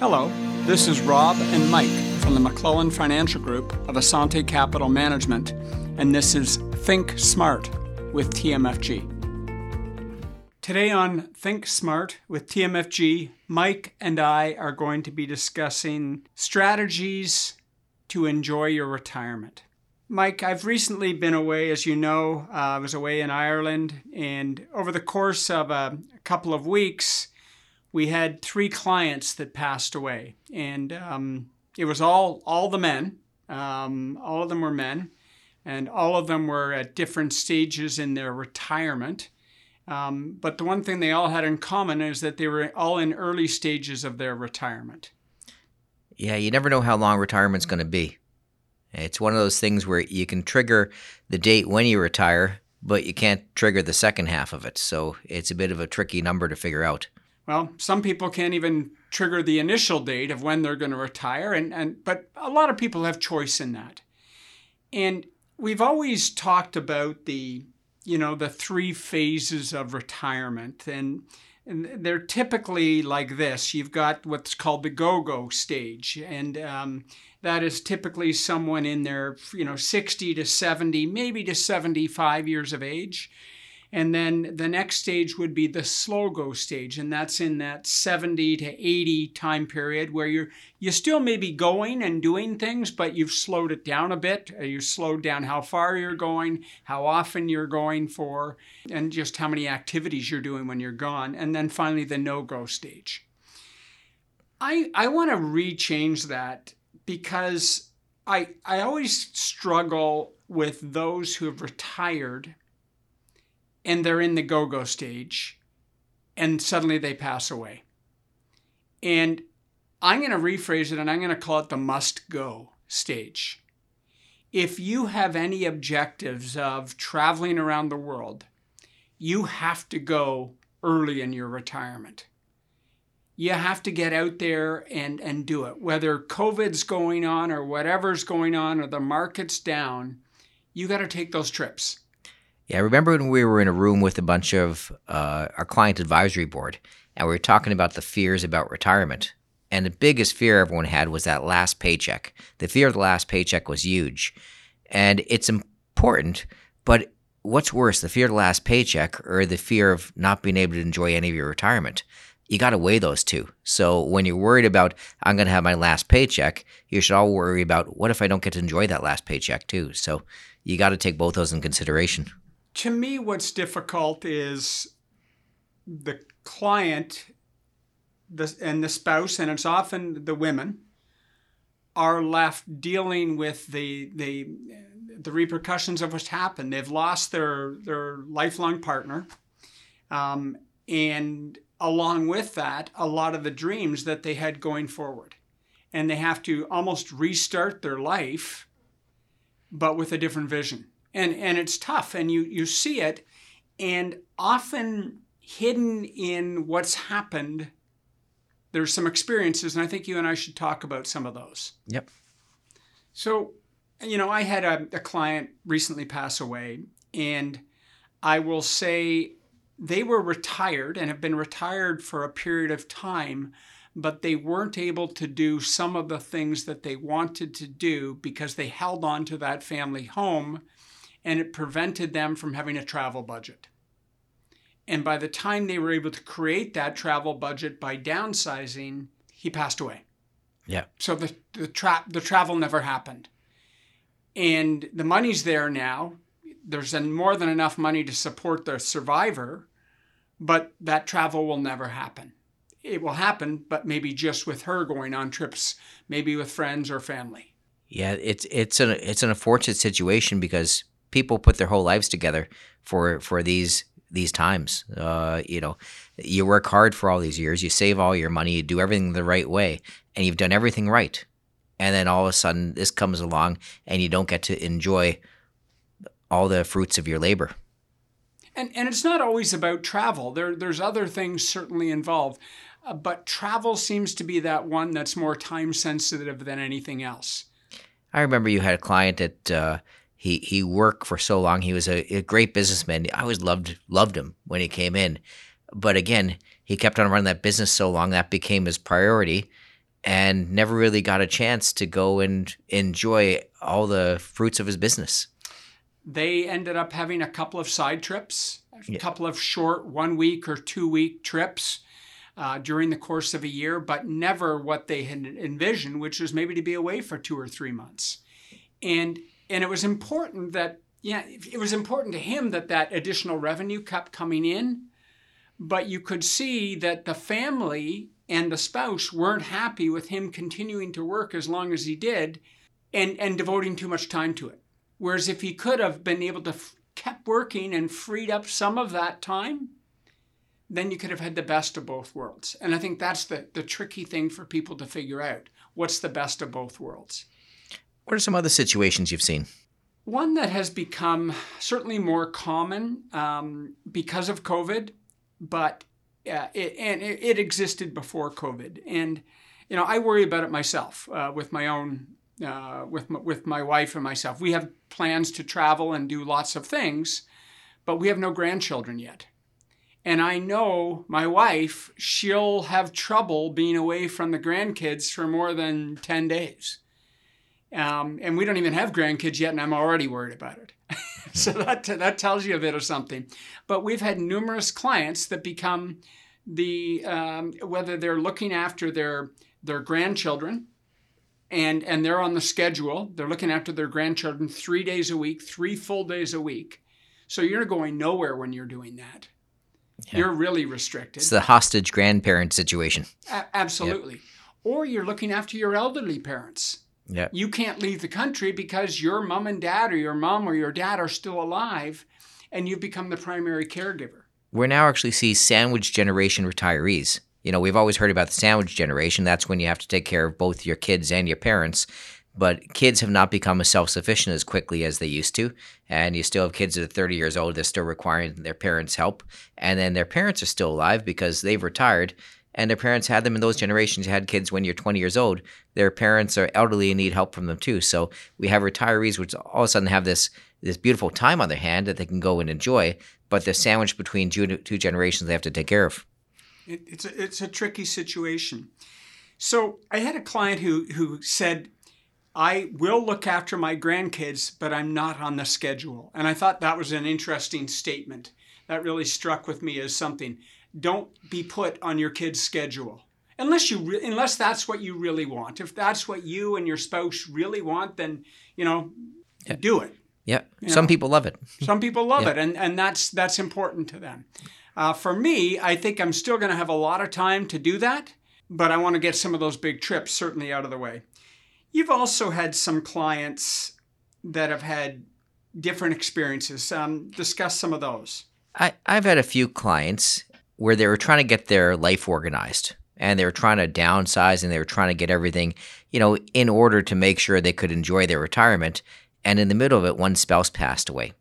Hello, this is Rob and Mike from the McClellan Financial Group of Assante Capital Management, and this is Think Smart with TMFG. Today on Think Smart with TMFG, Mike and I are going to be discussing strategies to enjoy your retirement. Mike, I've recently been away, as you know. Uh, I was away in Ireland, and over the course of a, a couple of weeks, we had three clients that passed away, and um, it was all all the men. Um, all of them were men, and all of them were at different stages in their retirement. Um, but the one thing they all had in common is that they were all in early stages of their retirement. Yeah, you never know how long retirement's going to be. It's one of those things where you can trigger the date when you retire, but you can't trigger the second half of it. So it's a bit of a tricky number to figure out. Well, some people can't even trigger the initial date of when they're going to retire, and, and but a lot of people have choice in that. And we've always talked about the, you know, the three phases of retirement, and, and they're typically like this. You've got what's called the go-go stage, and um, that is typically someone in their, you know, 60 to 70, maybe to 75 years of age and then the next stage would be the slow go stage, and that's in that 70 to 80 time period where you're you still may be going and doing things, but you've slowed it down a bit. Uh, you've slowed down how far you're going, how often you're going for, and just how many activities you're doing when you're gone. And then finally the no go stage. I I want to rechange that because I I always struggle with those who have retired and they're in the go go stage, and suddenly they pass away. And I'm going to rephrase it and I'm going to call it the must go stage. If you have any objectives of traveling around the world, you have to go early in your retirement. You have to get out there and, and do it. Whether COVID's going on or whatever's going on or the market's down, you got to take those trips. Yeah, I remember when we were in a room with a bunch of uh, our client advisory board, and we were talking about the fears about retirement. And the biggest fear everyone had was that last paycheck. The fear of the last paycheck was huge. And it's important, but what's worse, the fear of the last paycheck or the fear of not being able to enjoy any of your retirement? You got to weigh those two. So when you're worried about, I'm going to have my last paycheck, you should all worry about, what if I don't get to enjoy that last paycheck too? So you got to take both those in consideration to me, what's difficult is the client the, and the spouse, and it's often the women, are left dealing with the, the, the repercussions of what's happened. They've lost their, their lifelong partner. Um, and along with that, a lot of the dreams that they had going forward. And they have to almost restart their life, but with a different vision and and it's tough and you you see it and often hidden in what's happened there's some experiences and i think you and i should talk about some of those. Yep. So you know i had a, a client recently pass away and i will say they were retired and have been retired for a period of time but they weren't able to do some of the things that they wanted to do because they held on to that family home and it prevented them from having a travel budget. And by the time they were able to create that travel budget by downsizing, he passed away. Yeah. So the the tra- the travel never happened. And the money's there now. There's more than enough money to support the survivor, but that travel will never happen. It will happen, but maybe just with her going on trips, maybe with friends or family. Yeah, it's it's an it's an unfortunate situation because people put their whole lives together for for these these times. Uh, you know, you work hard for all these years, you save all your money, you do everything the right way, and you've done everything right. And then all of a sudden, this comes along, and you don't get to enjoy all the fruits of your labor. And and it's not always about travel. There there's other things certainly involved, uh, but travel seems to be that one that's more time sensitive than anything else. I remember you had a client that. Uh, he he worked for so long. He was a, a, great businessman. I always loved loved him when he came in, but again, he kept on running that business so long that became his priority, and never really got a chance to go and enjoy all the fruits of his business. They ended up having a couple of side trips, a Yeah. couple of short one week or two week trips uh, during the course of a year, but never what they had envisioned, which was maybe to be away for two or three months. And and it was important that yeah, it was important to him that that additional revenue kept coming in, but you could see that the family and the spouse weren't happy with him continuing to work as long as he did and and devoting too much time to it. Whereas if he could have been able to f- kept working and freed up some of that time, then you could have had the best of both worlds. And I think that's the the tricky thing for people to figure out. What's the best of both worlds? What are some other situations you've seen? One that has become certainly more common um, because of COVID, but uh, it, and it, existed before COVID. And you know, I worry about it myself uh, with my own, uh, with my, with my wife and myself. We have plans to travel and do lots of things, but we have no grandchildren yet. And I know my wife, she'll have trouble being away from the grandkids for more than 10 days. Um, and we don't even have grandkids yet, and I'm already worried about it. so that, that tells you a bit of something. But we've had numerous clients that become the, um, whether they're looking after their, their grandchildren and, and they're on the schedule, they're looking after their grandchildren three days a week, three full days a week. So you're going nowhere when you're doing that. Yeah. You're really restricted. It's the hostage grandparent situation. A- absolutely. Or you're looking after your elderly parents. Yeah. You can't leave the country because your mom and dad or your mom or your dad are still alive and you've become the primary caregiver. We're now actually see sandwich generation retirees. You know, we've always heard about the sandwich generation. That's when you have to take care of both your kids and your parents. But kids have not become as self sufficient as quickly as they used to. And you still have kids that are 30 years old, they're still requiring their parents' help. And then their parents are still alive because they've retired. And their parents had them in those generations. You had kids when you're 20 years old. Their parents are elderly and need help from them too. So we have retirees which all of a sudden have this this beautiful time on their hand that they can go and enjoy, but they're sandwiched between two, two generations they have to take care of. It, it's, a, it's a tricky situation. So I had a client who, who said, I will look after my grandkids, but I'm not on the schedule. And I thought that was an interesting statement. That really struck with me as something. Don't be put on your kid's schedule. Unless you re- unless that's what you really want. If that's what you and your spouse really want, then, you know, Yeah. do it. Yeah. You Some know. people love it. Some people love Yeah. it, and, and that's that's important to them. Uh, for me, I think I'm still going to have a lot of time to do that, but I want to get some of those big trips certainly out of the way. You've also had some clients that have had different experiences. Um, discuss some of those. I, I've had a few clients where they were trying to get their life organized and they were trying to downsize and they were trying to get everything, you know, in order to make sure they could enjoy their retirement. And in the middle of it, one spouse passed away.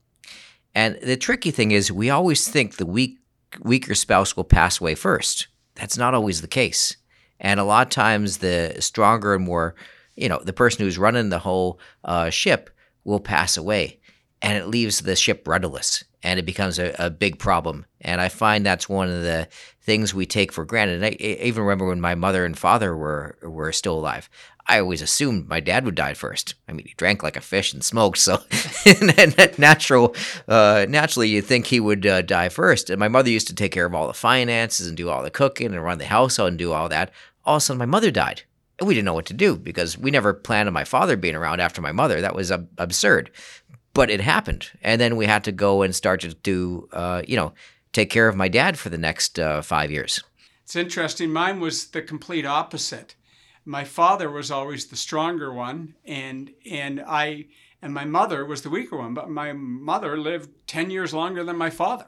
And the tricky thing is, we always think the weak, weaker spouse will pass away first. That's not always the case. And a lot of times, the stronger and more, you know, the person who's running the whole uh, ship will pass away. And it leaves the ship rudderless and it becomes a, a big problem. And I find that's one of the things we take for granted. And I, I even remember when my mother and father were were still alive. I always assumed my dad would die first. I mean, he drank like a fish and smoked, so natural, uh, naturally, you'd think he would uh, die first. And my mother used to take care of all the finances and do all the cooking and run the household and do all that. All of a sudden, my mother died. And we didn't know what to do because we never planned on my father being around after my mother. That was ab- absurd. But it happened. And then we had to go and start to do, uh, you know, take care of my dad for the next uh, five years. It's interesting. Mine was the complete opposite. My father was always the stronger one, and and I and my mother was the weaker one. But my mother lived ten years longer than my father.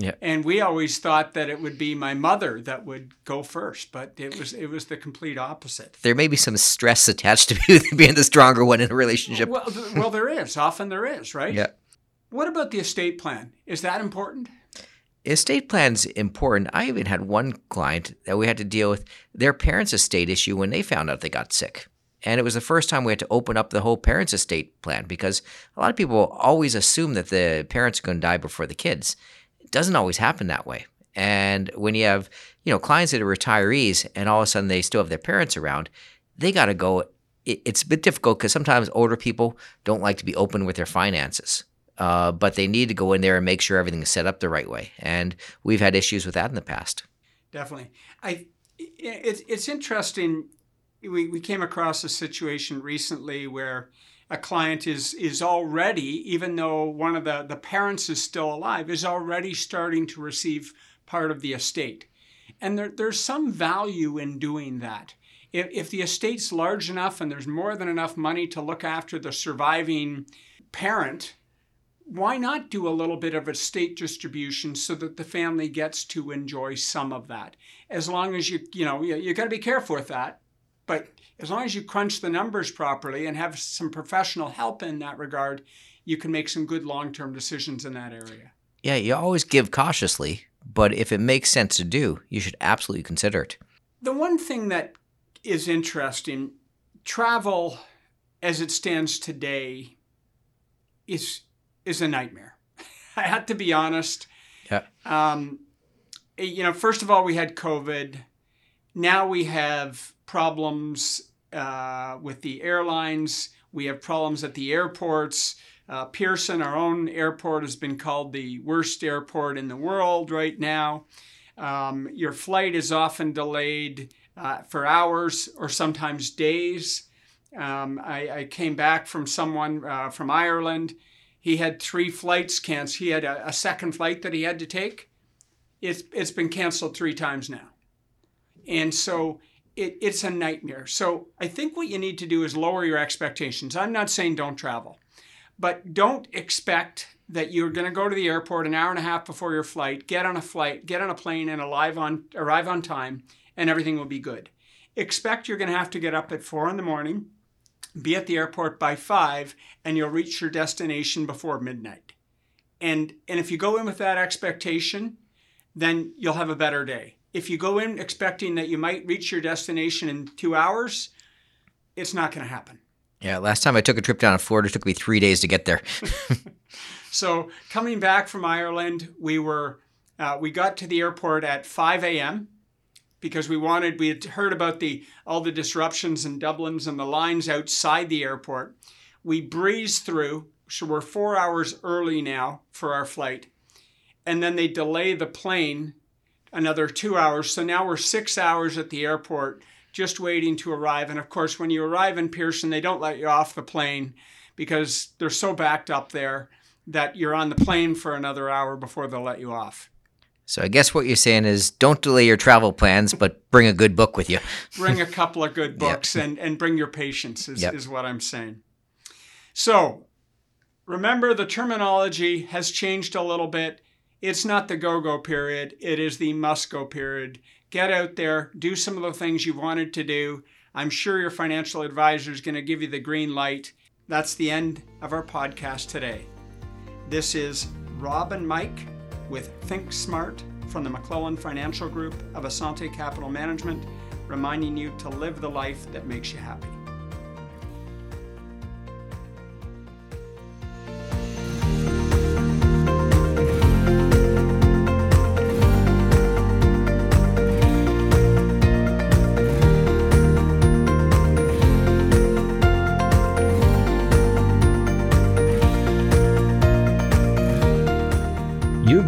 Yeah. And we always thought that it would be my mother that would go first, but it was it was the complete opposite. There may be some stress attached to being the stronger one in a relationship. Well, well, there is. Often there is, right? Yeah. What about the estate plan? Is that important? Estate plan's important. I even had one client that we had to deal with their parents' estate issue when they found out they got sick. And it was the first time we had to open up the whole parents' estate plan because a lot of people always assume that the parents are going to die before the kids. Doesn't always happen that way. And when you have, you know, clients that are retirees and all of a sudden they still have their parents around, they got to go. It's a bit difficult because sometimes older people don't like to be open with their finances. Uh, but they need to go in there and make sure everything is set up the right way. And we've had issues with that in the past. Definitely. I, it, it's interesting. We, we came across a situation recently where a client is is already, even though one of the, the parents is still alive, is already starting to receive part of the estate. And there, there's some value in doing that. If, if the estate's large enough and there's more than enough money to look after the surviving parent, why not do a little bit of estate distribution so that the family gets to enjoy some of that? As long as you, you know, you, you got to be careful with that. But as long as you crunch the numbers properly and have some professional help in that regard, you can make some good long term decisions in that area. Yeah, you always give cautiously, but if it makes sense to do, you should absolutely consider it. The one thing that is interesting travel as it stands today is is a nightmare. I had to be honest. Yeah. Um, you know, first of all, we had COVID. Now we have problems uh, with the airlines. We have problems at the airports. Uh, Pearson, our own airport, has been called the worst airport in the world right now. Um, your flight is often delayed uh, for hours or sometimes days. Um, I, I, came back from someone uh, from Ireland. He had three flights canceled. He had a, a, second flight that he had to take. It's, it's been canceled three times now. And so it, it's a nightmare. So I think what you need to do is lower your expectations. I'm not saying don't travel, but don't expect that you're going to go to the airport an hour and a half before your flight, get on a flight, get on a plane, and arrive on arrive on time, and everything will be good. Expect you're going to have to get up at four in the morning, be at the airport by five, and you'll reach your destination before midnight. And and if you go in with that expectation, then you'll have a better day if you go in expecting that you might reach your destination in two hours, it's not going to happen. Yeah, last time I took a trip down to Florida, it took me three days to get there. so coming back from Ireland, we were uh, we got to the airport at 5 a.m. because we wanted we had heard about the all the disruptions in Dublin's and the lines outside the airport. We breezed through, so we're four hours early now for our flight, and then they delay the plane another two hours. So now we're six hours at the airport just waiting to arrive. And of course, when you arrive in Pearson, they don't let you off the plane because they're so backed up there that you're on the plane for another hour before they'll let you off. So I guess what you're saying is don't delay your travel plans, but bring a good book with you. bring a couple of good books yep. and, and bring your patience is, yep. is what I'm saying. So remember the terminology has changed a little bit. It's not the go go period, it is the must go period. Get out there, do some of the things you wanted to do. I'm sure your financial advisor is going to give you the green light. That's the end of our podcast today. This is Rob and Mike with Think Smart from the McClellan Financial Group of Assante Capital Management, reminding you to live the life that makes you happy.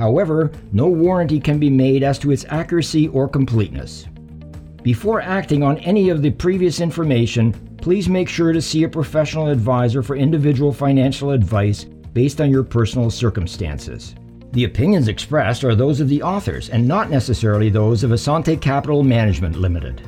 However, no warranty can be made as to its accuracy or completeness. Before acting on any of the previous information, please make sure to see a professional advisor for individual financial advice based on your personal circumstances. The opinions expressed are those of the authors and not necessarily those of Assante Capital Management Limited.